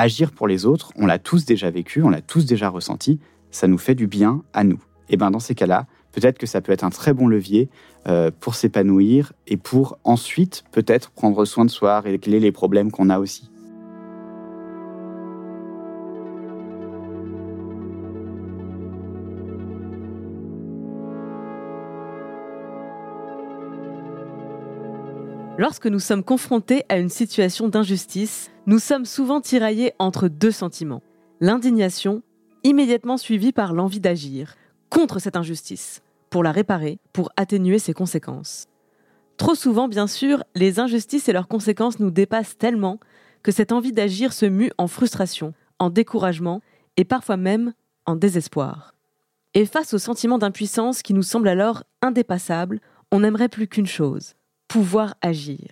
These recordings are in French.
agir pour les autres, on l'a tous déjà vécu, on l'a tous déjà ressenti, ça nous fait du bien à nous. Et bien dans ces cas-là, peut-être que ça peut être un très bon levier euh, pour s'épanouir et pour ensuite peut-être prendre soin de soi, régler les problèmes qu'on a aussi. Lorsque nous sommes confrontés à une situation d'injustice, nous sommes souvent tiraillés entre deux sentiments. L'indignation, immédiatement suivie par l'envie d'agir contre cette injustice, pour la réparer, pour atténuer ses conséquences. Trop souvent, bien sûr, les injustices et leurs conséquences nous dépassent tellement que cette envie d'agir se mue en frustration, en découragement et parfois même en désespoir. Et face au sentiment d'impuissance qui nous semble alors indépassable, on n'aimerait plus qu'une chose, pouvoir agir.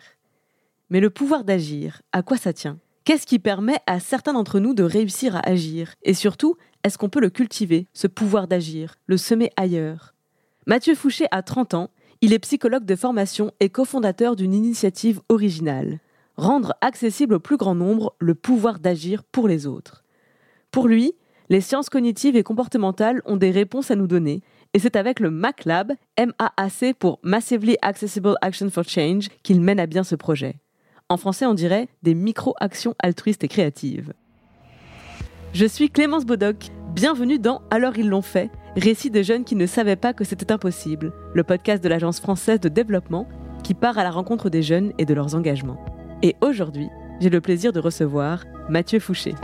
Mais le pouvoir d'agir, à quoi ça tient? Qu'est-ce qui permet à certains d'entre nous de réussir à agir? Et surtout, est-ce qu'on peut le cultiver, ce pouvoir d'agir, le semer ailleurs? Mathieu Fouché a 30 ans, il est psychologue de formation et cofondateur d'une initiative originale. Rendre accessible au plus grand nombre le pouvoir d'agir pour les autres. Pour lui, les sciences cognitives et comportementales ont des réponses à nous donner et c'est avec le MACLAB, MAAC pour Massively Accessible Action for Change, qu'il mène à bien ce projet. En français, on dirait des micro-actions altruistes et créatives. Je suis Clémence Bodoc. Bienvenue dans Alors ils l'ont fait, récit de jeunes qui ne savaient pas que c'était impossible, le podcast de l'Agence française de développement qui part à la rencontre des jeunes et de leurs engagements. Et aujourd'hui, j'ai le plaisir de recevoir Mathieu Fouché.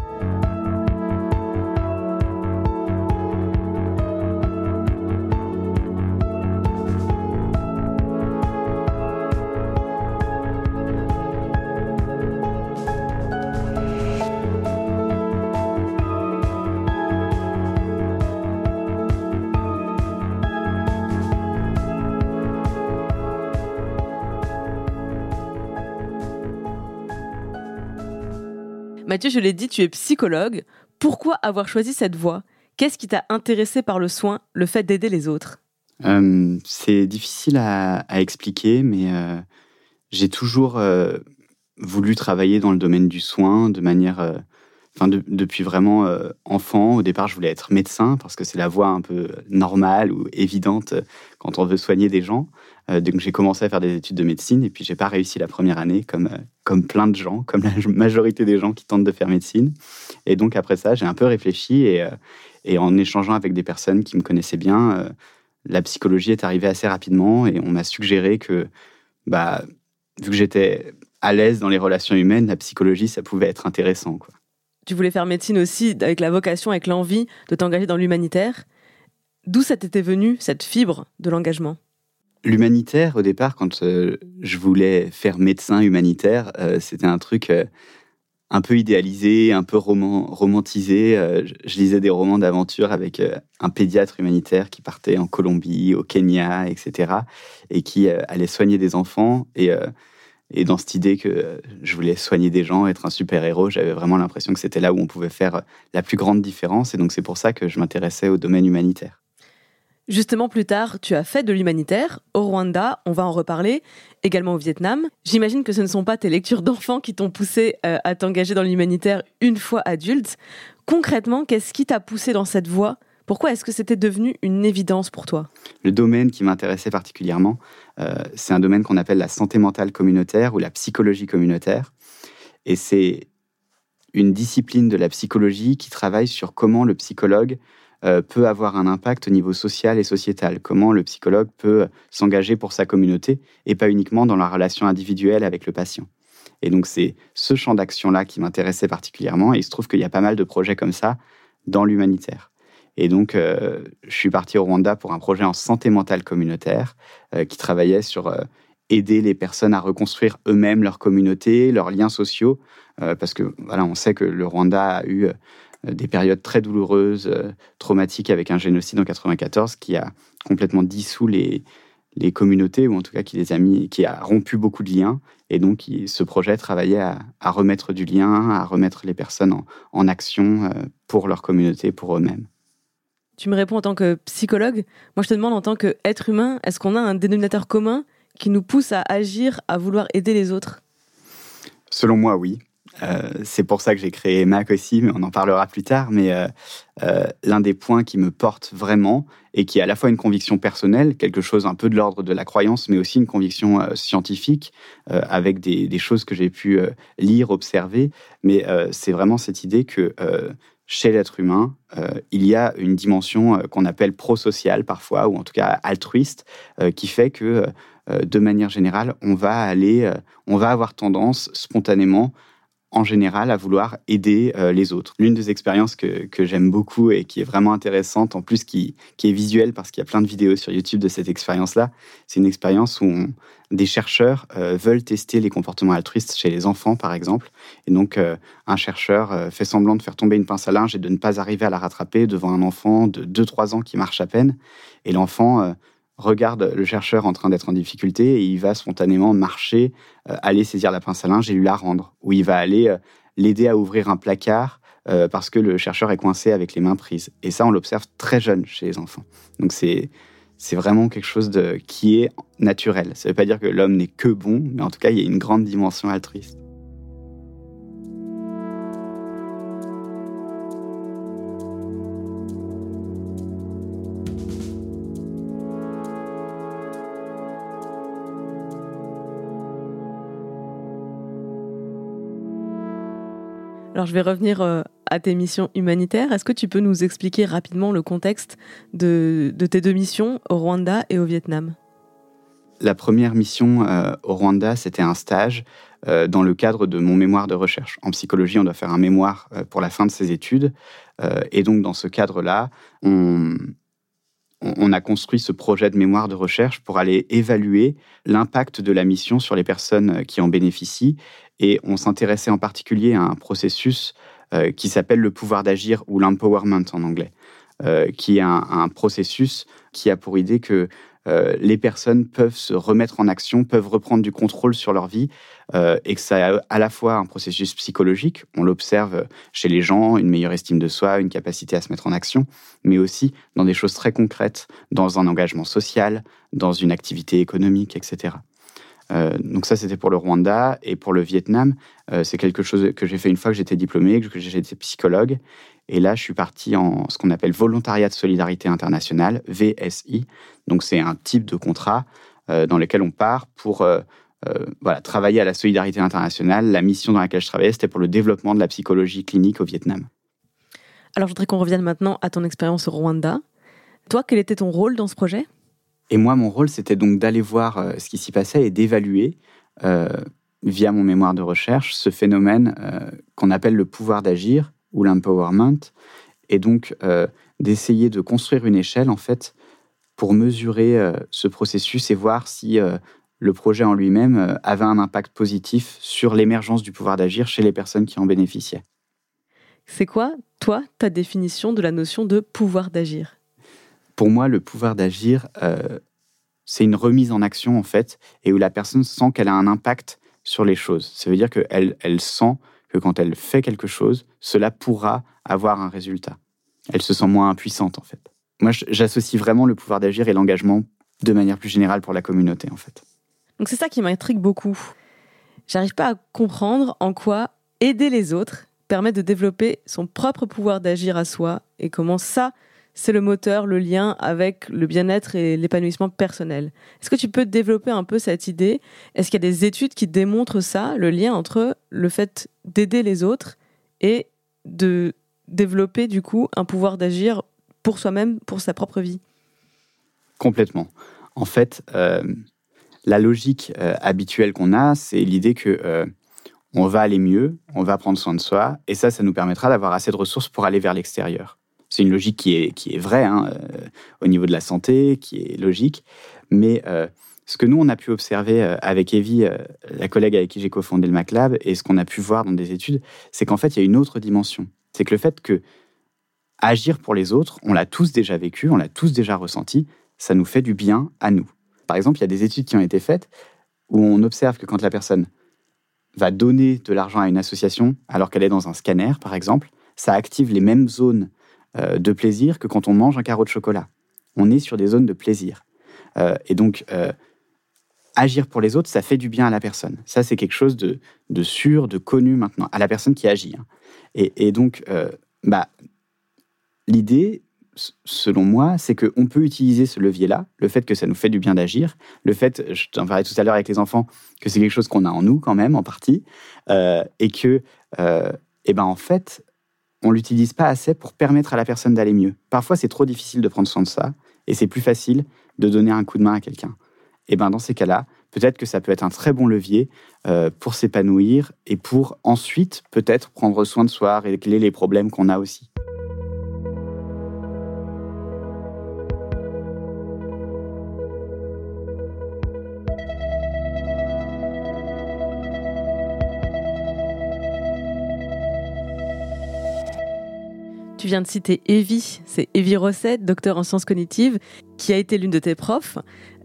Mathieu, je l'ai dit, tu es psychologue. Pourquoi avoir choisi cette voie? Qu'est-ce qui t'a intéressé par le soin, le fait d'aider les autres? Euh, C'est difficile à, expliquer, mais euh, j'ai toujours euh, voulu travailler dans le domaine du soin de manière depuis vraiment euh, enfant. Au départ, je voulais être médecin parce que c'est la voie un peu normale ou évidente euh, quand on veut soigner des gens. Euh, donc j'ai commencé à faire des études de médecine et puis j'ai pas réussi la première année comme comme plein de gens, comme la majorité des gens qui tentent de faire médecine. Et donc après ça, j'ai un peu réfléchi et, et en échangeant avec des personnes qui me connaissaient bien, la psychologie est arrivée assez rapidement et on m'a suggéré que bah vu que j'étais à l'aise dans les relations humaines, la psychologie ça pouvait être intéressant quoi tu voulais faire médecine aussi avec la vocation, avec l'envie de t'engager dans l'humanitaire. D'où ça t'était venu, cette fibre de l'engagement? L'humanitaire, au départ, quand euh, je voulais faire médecin humanitaire, euh, c'était un truc euh, un peu idéalisé, un peu romantisé. je lisais des romans d'aventure avec un pédiatre humanitaire qui partait en Colombie, au Kenya, etc., et qui allait soigner des enfants. Et et dans cette idée que je voulais soigner des gens, être un super-héros, j'avais vraiment l'impression que c'était là où on pouvait faire la plus grande différence. Et donc c'est pour ça que je m'intéressais au domaine humanitaire. Justement, plus tard, tu as fait de l'humanitaire au Rwanda, on va en reparler, également au Vietnam. J'imagine que ce ne sont pas tes lectures d'enfants qui t'ont poussé euh, à t'engager dans l'humanitaire une fois adulte. Concrètement, qu'est-ce qui t'a poussé dans cette voie? Pourquoi est-ce que c'était devenu une évidence pour toi? Le domaine qui m'intéressait particulièrement, euh, c'est un domaine qu'on appelle la santé mentale communautaire ou la psychologie communautaire. Et c'est une discipline de la psychologie qui travaille sur comment le psychologue euh, peut avoir un impact au niveau social et sociétal, comment le psychologue peut s'engager pour sa communauté et pas uniquement dans la relation individuelle avec le patient. Et donc c'est ce champ d'action-là qui m'intéressait particulièrement et il se trouve qu'il y a pas mal de projets comme ça dans l'humanitaire. Et donc, euh, je suis parti au Rwanda pour un projet en santé mentale communautaire euh, qui travaillait sur euh, aider les personnes à reconstruire eux-mêmes leur communauté, leurs liens sociaux, parce que voilà, on sait que le Rwanda a eu des périodes très douloureuses, traumatiques avec un génocide en 94 qui a complètement dissous les, les communautés, ou en tout cas qui les a mis, qui a rompu beaucoup de liens. Et donc, ce projet travaillait à, remettre du lien, à remettre les personnes en action pour leur communauté, pour eux-mêmes. Tu me réponds en tant que psychologue. Moi, je te demande en tant qu'être humain, est-ce qu'on a un dénominateur commun qui nous pousse à agir, à vouloir aider les autres? Selon moi, oui. Euh, c'est pour ça que j'ai créé Mac aussi, mais on en parlera plus tard. Mais euh, euh, l'un des points qui me porte vraiment et qui est à la fois une conviction personnelle, quelque chose un peu de l'ordre de la croyance, mais aussi une conviction scientifique avec des, des, choses que j'ai pu lire, observer. Mais c'est vraiment cette idée que chez l'être humain, il y a une dimension qu'on appelle prosociale parfois, ou en tout cas altruiste, qui fait que de manière générale, on va aller, on va avoir tendance spontanément en général à vouloir aider euh, les autres. L'une des expériences que, que j'aime beaucoup et qui est vraiment intéressante, en plus qui, qui est visuelle parce qu'il y a plein de vidéos sur YouTube de cette expérience-là, c'est une expérience où des chercheurs euh, veulent tester les comportements altruistes chez les enfants, par exemple. Et donc, euh, un chercheur fait semblant de faire tomber une pince à linge et de ne pas arriver à la rattraper devant un enfant de 2-3 ans qui marche à peine. Et l'enfant regarde le chercheur en train d'être en difficulté et il va spontanément marcher, euh, aller saisir la pince à linge et lui la rendre. Ou il va aller euh, l'aider à ouvrir un placard euh, parce que le chercheur est coincé avec les mains prises. Et ça, on l'observe très jeune chez les enfants. Donc c'est c'est vraiment quelque chose de, qui est naturel. Ça ne veut pas dire que l'homme n'est que bon, mais en tout cas, il y a une grande dimension altruiste. Je vais revenir euh, à tes missions humanitaires. Est-ce que tu peux nous expliquer rapidement le contexte de, tes deux missions au Rwanda et au Vietnam? La première mission euh, au Rwanda, c'était un stage euh, dans le cadre de mon mémoire de recherche. En psychologie, on doit faire un mémoire pour la fin de ses études. et donc dans ce cadre-là, on, on a construit ce projet de mémoire de recherche pour aller évaluer l'impact de la mission sur les personnes qui en bénéficient. Et on s'intéressait en particulier à un processus euh, qui s'appelle le pouvoir d'agir ou l'empowerment en anglais, euh, qui est un, processus qui a pour idée que euh, les personnes peuvent se remettre en action, peuvent reprendre du contrôle sur leur vie, euh, et que ça a à la fois un processus psychologique, on l'observe chez les gens, une meilleure estime de soi, une capacité à se mettre en action, mais aussi dans des choses très concrètes, dans un engagement social, dans une activité économique, etc. Euh, donc ça, c'était pour le Rwanda. Et pour le Vietnam, c'est quelque chose que j'ai fait une fois que j'étais diplômé, que j'étais psychologue. Et là, je suis parti en ce qu'on appelle volontariat de solidarité internationale, VSI. Donc, c'est un type de contrat euh, dans lequel on part pour euh, euh, travailler à la solidarité internationale. La mission dans laquelle je travaillais, c'était pour le développement de la psychologie clinique au Vietnam. Alors, je voudrais qu'on revienne maintenant à ton expérience au Rwanda. Toi, quel était ton rôle dans ce projet? Et moi, mon rôle, c'était donc d'aller voir ce qui s'y passait et d'évaluer, via mon mémoire de recherche, ce phénomène qu'on appelle le pouvoir d'agir ou l'empowerment, et donc euh, d'essayer de construire une échelle en fait pour mesurer euh, ce processus et voir si euh, le projet en lui-même avait un impact positif sur l'émergence du pouvoir d'agir chez les personnes qui en bénéficiaient. C'est quoi, toi, ta définition de la notion de pouvoir d'agir? Pour moi, le pouvoir d'agir, c'est une remise en action en fait, et où la personne sent qu'elle a un impact sur les choses. Ça veut dire qu'elle elle sent que quand elle fait quelque chose, cela pourra avoir un résultat. Elle se sent moins impuissante, en fait. Moi, j'associe vraiment le pouvoir d'agir et l'engagement de manière plus générale pour la communauté, en fait. Donc c'est ça qui m'intrigue beaucoup. J'arrive pas à comprendre en quoi aider les autres permet de développer son propre pouvoir d'agir à soi et comment ça, c'est le moteur, le lien avec le bien-être et l'épanouissement personnel. Est-ce que tu peux développer un peu cette idée? Est-ce qu'il y a des études qui démontrent ça, le lien entre le fait d'aider les autres et de développer du coup un pouvoir d'agir pour soi-même, pour sa propre vie? Complètement. En fait, euh, la logique euh, habituelle qu'on a, c'est l'idée que euh, on va aller mieux, on va prendre soin de soi, et ça, ça nous permettra d'avoir assez de ressources pour aller vers l'extérieur. C'est une logique qui est, qui est vraie hein, euh, au niveau de la santé, qui est logique. Mais euh, ce que nous, on a pu observer euh, avec Evie, la collègue avec qui j'ai cofondé le MacLab, et ce qu'on a pu voir dans des études, c'est qu'en fait, il y a une autre dimension. C'est que le fait que agir pour les autres, on l'a tous déjà vécu, on l'a tous déjà ressenti, ça nous fait du bien à nous. Par exemple, il y a des études qui ont été faites où on observe que quand la personne va donner de l'argent à une association alors qu'elle est dans un scanner, par exemple, ça active les mêmes zones de plaisir que quand on mange un carreau de chocolat. On est sur des zones de plaisir. Euh, et donc, euh, agir pour les autres, ça fait du bien à la personne. Ça, c'est quelque chose de, sûr, de connu maintenant, à la personne qui agit. Hein. Et, donc, euh, bah, l'idée, selon moi, c'est qu'on peut utiliser ce levier-là, le fait que ça nous fait du bien d'agir, le fait, je t'en parlais tout à l'heure avec les enfants, que c'est quelque chose qu'on a en nous quand même, en partie, euh, et que, euh, ben en fait, on l'utilise pas assez pour permettre à la personne d'aller mieux. Parfois, c'est trop difficile de prendre soin de ça, et c'est plus facile de donner un coup de main à quelqu'un. Et ben dans ces cas-là, peut-être que ça peut être un très bon levier euh, pour s'épanouir et pour ensuite peut-être prendre soin de soi, régler les problèmes qu'on a aussi. Tu viens de citer Evie, c'est Evie Rosset, docteur en sciences cognitives, qui a été l'une de tes profs.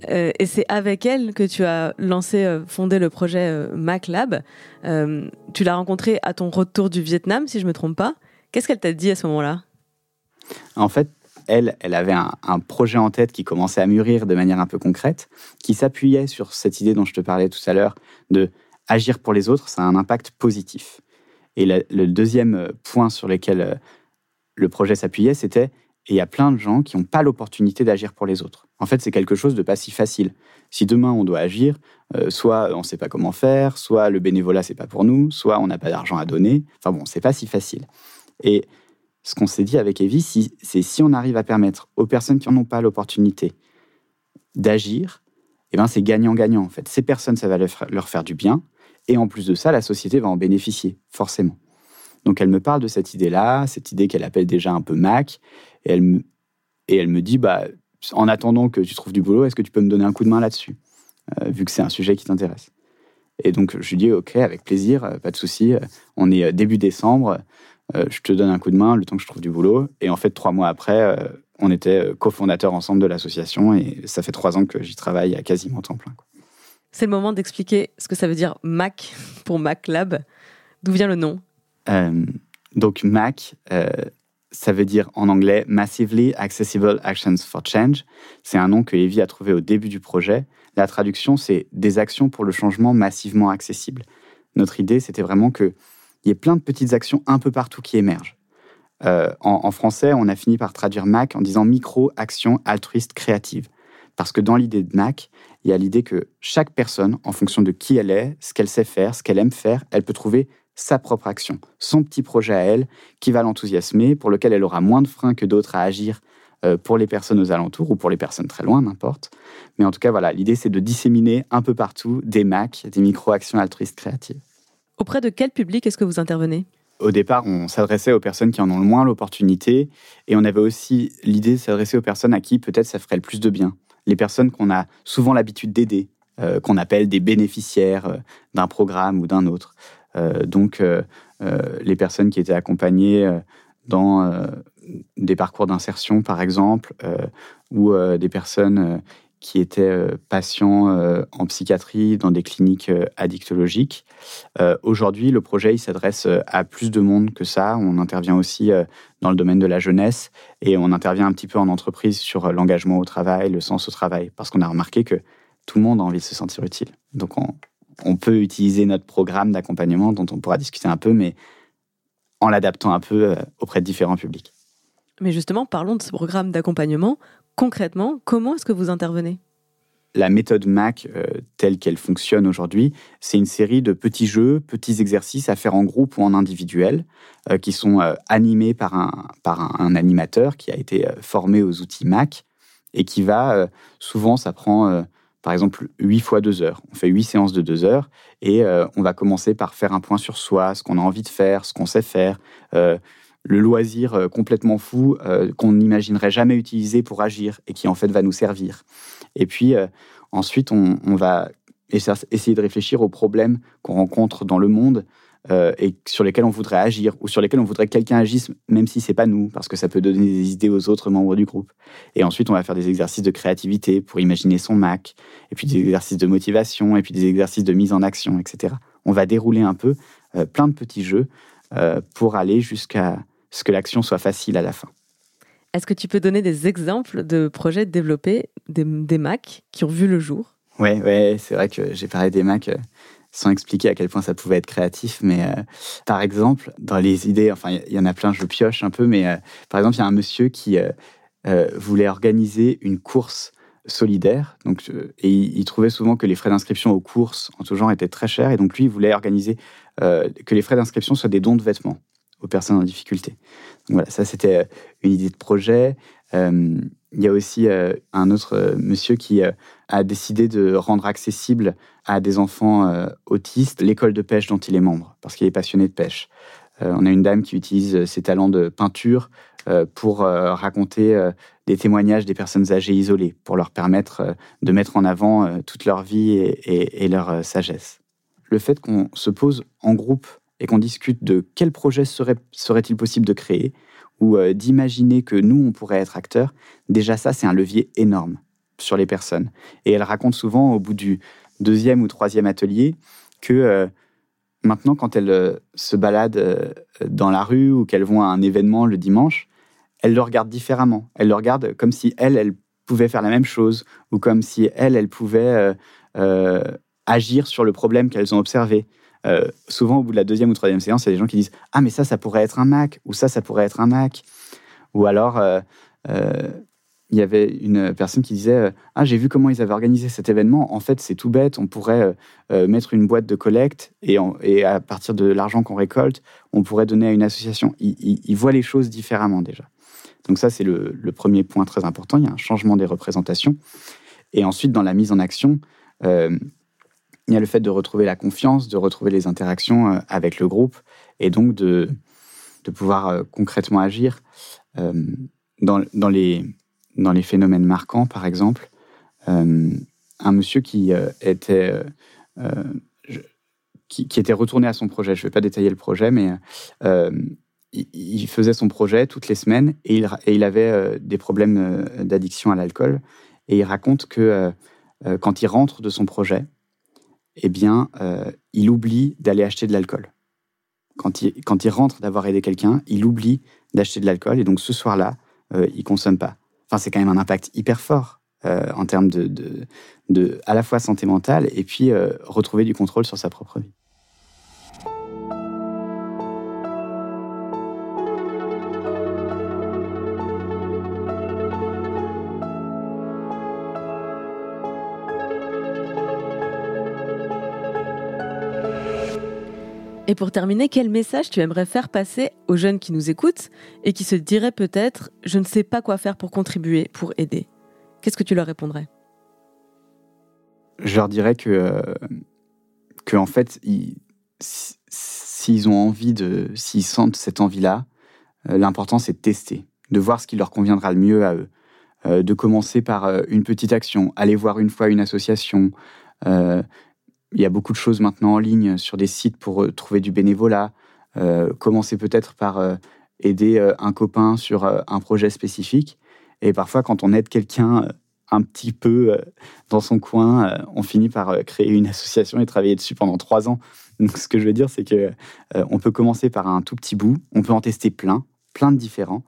Euh, et c'est avec elle que tu as lancé, euh, fondé le projet euh, MacLab. tu l'as rencontrée à ton retour du Vietnam, si je ne me trompe pas. Qu'est-ce qu'elle t'a dit à ce moment-là? En fait, elle, elle avait un, projet en tête qui commençait à mûrir de manière un peu concrète, qui s'appuyait sur cette idée dont je te parlais tout à l'heure de agir pour les autres, ça a un impact positif. Et le deuxième point sur lequel le projet s'appuyait, c'était et il y a plein de gens qui n'ont pas l'opportunité d'agir pour les autres. En fait, c'est quelque chose de pas si facile. Si demain on doit agir, euh, soit on ne sait pas comment faire, soit le bénévolat c'est pas pour nous, soit on n'a pas d'argent à donner. Enfin bon, c'est pas si facile. Et ce qu'on s'est dit avec Evie, c'est si on arrive à permettre aux personnes qui n'en ont pas l'opportunité d'agir, eh ben c'est gagnant-gagnant en fait. Ces personnes, ça va leur faire du bien, et en plus de ça, la société va en bénéficier forcément. Donc elle me parle de cette idée-là, cette idée qu'elle appelle déjà un peu Mac, et elle me, et elle me dit, bah, en attendant que tu trouves du boulot, est-ce que tu peux me donner un coup de main là-dessus, euh, vu que c'est un sujet qui t'intéresse Et donc je lui dis, ok, avec plaisir, euh, pas de souci, euh, on est début décembre, je te donne un coup de main le temps que je trouve du boulot. Et en fait, trois mois après, on était cofondateurs ensemble de l'association, et ça fait trois ans que j'y travaille à quasiment temps plein. C'est le moment d'expliquer ce que ça veut dire Mac pour Mac Lab. D'où vient le nom? Donc MAC, euh, ça veut dire en anglais Massively Accessible Actions for Change. C'est un nom que Evie a trouvé au début du projet. La traduction, c'est des actions pour le changement massivement accessible. Notre idée, c'était vraiment qu'il y ait plein de petites actions un peu partout qui émergent. Euh, en, en, français, on a fini par traduire MAC en disant micro-action altruiste créative. Parce que dans l'idée de MAC, il y a l'idée que chaque personne, en fonction de qui elle est, ce qu'elle sait faire, ce qu'elle aime faire, elle peut trouver sa propre action, son petit projet à elle, qui va l'enthousiasmer, pour lequel elle aura moins de freins que d'autres à agir euh, pour les personnes aux alentours ou pour les personnes très loin, n'importe. Mais en tout cas, voilà, l'idée c'est de disséminer un peu partout des MAC, des micro-actions altruistes créatives. Auprès de quel public est-ce que vous intervenez? Au départ, on s'adressait aux personnes qui en ont le moins l'opportunité, et on avait aussi l'idée de s'adresser aux personnes à qui peut-être ça ferait le plus de bien. Les personnes qu'on a souvent l'habitude d'aider, euh, qu'on appelle des bénéficiaires euh, d'un programme ou d'un autre. Euh, donc, euh, euh, les personnes qui étaient accompagnées dans des parcours d'insertion, par exemple, ou des personnes qui étaient patients en psychiatrie dans des cliniques addictologiques. Aujourd'hui, le projet s'adresse à plus de monde que ça. On intervient aussi dans le domaine de la jeunesse et on intervient un petit peu en entreprise sur l'engagement au travail, le sens au travail, parce qu'on a remarqué que tout le monde a envie de se sentir utile. Donc on, on peut utiliser notre programme d'accompagnement dont on pourra discuter un peu, mais en l'adaptant un peu euh, auprès de différents publics. Mais justement, parlons de ce programme d'accompagnement. Concrètement, comment est-ce que vous intervenez? La méthode MAC euh, telle qu'elle fonctionne aujourd'hui, c'est une série de petits jeux, petits exercices à faire en groupe ou en individuel, euh, qui sont animés par un, par un, animateur qui a été formé aux outils MAC et qui va, souvent ça prend par exemple 8 fois 2 heures. On fait 8 séances de 2 heures et euh, on va commencer par faire un point sur soi, ce qu'on a envie de faire, ce qu'on sait faire, euh, le loisir euh, complètement fou qu'on n'imaginerait jamais utiliser pour agir et qui en fait va nous servir. Et puis ensuite, on, on va essayer de réfléchir aux problèmes qu'on rencontre dans le monde euh, et sur lesquels on voudrait agir ou sur lesquels on voudrait que quelqu'un agisse, même si c'est pas nous, parce que ça peut donner des idées aux autres membres du groupe. Et ensuite, on va faire des exercices de créativité pour imaginer son Mac, et puis des exercices de motivation, et puis des exercices de mise en action, etc. On va dérouler un peu euh, plein de petits jeux euh, pour aller jusqu'à ce que l'action soit facile à la fin. Est-ce que tu peux donner des exemples de projets développés, des, des Mac qui ont vu le jour? Ouais, ouais, c'est vrai que j'ai parlé des Macs sans expliquer à quel point ça pouvait être créatif. Mais euh, par exemple, dans les idées, enfin, il y, en a plein, je pioche un peu, mais euh, par exemple, il y a un monsieur qui euh, voulait organiser une course solidaire. Donc, et il, trouvait souvent que les frais d'inscription aux courses en tout genre étaient très chers. Et donc, lui, il voulait organiser que les frais d'inscription soient des dons de vêtements aux personnes en difficulté. Voilà, ça, c'était une idée de projet. Il y a aussi un autre monsieur qui a décidé de rendre accessible à des enfants euh, autistes l'école de pêche dont il est membre, parce qu'il est passionné de pêche. Euh, on a une dame qui utilise ses talents de peinture euh, pour raconter des témoignages des personnes âgées isolées, pour leur permettre de mettre en avant toute leur vie et, leur sagesse. Le fait qu'on se pose en groupe et qu'on discute de quel projet serait, serait-il possible de créer, ou d'imaginer que nous, on pourrait être acteurs, déjà ça, c'est un levier énorme sur les personnes. Et elle raconte souvent au bout du deuxième ou troisième atelier que euh, maintenant, quand elle euh, se balade euh, dans la rue ou qu'elle voit un événement le dimanche, elle le regarde différemment. Elle le regarde comme si elle, elle pouvait faire la même chose ou comme si elle, elle pouvait agir sur le problème qu'elles ont observé. Souvent, au bout de la deuxième ou troisième séance, il y a des gens qui disent Ah, mais ça, ça pourrait être un Mac, ou ça, ça pourrait être un Mac. Ou alors, il y avait une personne qui disait euh, Ah, j'ai vu comment ils avaient organisé cet événement. En fait, c'est tout bête. On pourrait euh, euh, mettre une boîte de collecte et à partir de l'argent qu'on récolte, on pourrait donner à une association. Ils, voient les choses différemment déjà. Donc, ça, c'est le, premier point très important. Il y a un changement des représentations. Et ensuite, dans la mise en action, il y a le fait de retrouver la confiance, de retrouver les interactions avec le groupe et donc de, de pouvoir concrètement agir. dans, dans les dans les phénomènes marquants, par exemple, euh, un monsieur qui euh, était euh, qui, était retourné à son projet. Je ne vais pas détailler le projet, mais il, faisait son projet toutes les semaines et il, et il avait des problèmes d'addiction à l'alcool. Et il raconte que quand il rentre de son projet, eh bien, il oublie d'aller acheter de l'alcool. Quand il, quand il rentre d'avoir aidé quelqu'un, il oublie d'acheter de l'alcool et donc ce soir-là, il consomme pas. Enfin, c'est quand même un impact hyper fort euh, en termes de, de, à la fois santé mentale et puis euh, retrouver du contrôle sur sa propre vie. Pour terminer, quel message tu aimerais faire passer aux jeunes qui nous écoutent et qui se diraient peut-être je ne sais pas quoi faire pour contribuer, pour aider Qu'est-ce que tu leur répondrais? Je leur dirais que, euh, que en fait, s'ils ont envie de, s'ils sentent cette envie-là, euh, l'important c'est de tester, de voir ce qui leur conviendra le mieux à eux, euh, de commencer par une petite action, aller voir une fois une association, il y a beaucoup de choses maintenant en ligne sur des sites pour euh, trouver du bénévolat. Euh, commencer peut-être par euh, aider un copain sur un projet spécifique. Et parfois, quand on aide quelqu'un un petit peu dans son coin, on finit par créer une association et travailler dessus pendant trois ans. Donc, ce que je veux dire, c'est que on peut commencer par un tout petit bout, on peut en tester plein, plein de différents,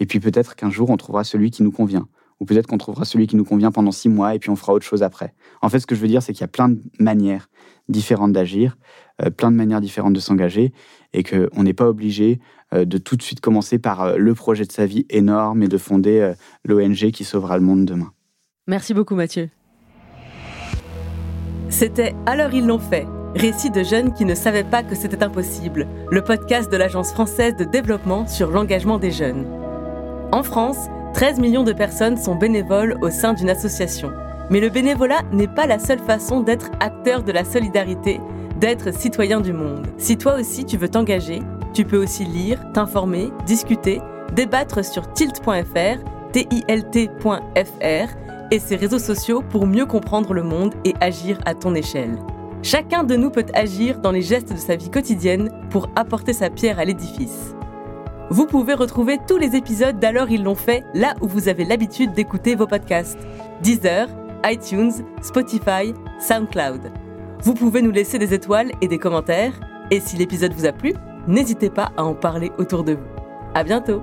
et puis peut-être qu'un jour on trouvera celui qui nous convient ou peut-être qu'on trouvera celui qui nous convient pendant six mois et puis on fera autre chose après. En fait, ce que je veux dire, c'est qu'il y a plein de manières différentes d'agir, euh, plein de manières différentes de s'engager, et qu'on n'est pas obligé euh, de tout de suite commencer par euh, le projet de sa vie énorme et de fonder l'ONG qui sauvera le monde demain. Merci beaucoup Mathieu. C'était Alors ils l'ont fait, récit de jeunes qui ne savaient pas que c'était impossible, le podcast de l'Agence française de développement sur l'engagement des jeunes. En France, 13 millions de personnes sont bénévoles au sein d'une association. Mais le bénévolat n'est pas la seule façon d'être acteur de la solidarité, d'être citoyen du monde. Si toi aussi tu veux t'engager, tu peux aussi lire, t'informer, discuter, débattre sur tilt.fr, tilt.fr et ses réseaux sociaux pour mieux comprendre le monde et agir à ton échelle. Chacun de nous peut agir dans les gestes de sa vie quotidienne pour apporter sa pierre à l'édifice. Vous pouvez retrouver tous les épisodes d'Alors ils l'ont fait là où vous avez l'habitude d'écouter vos podcasts. Deezer, iTunes, Spotify, SoundCloud. Vous pouvez nous laisser des étoiles et des commentaires. Et si l'épisode vous a plu, n'hésitez pas à en parler autour de vous. À bientôt!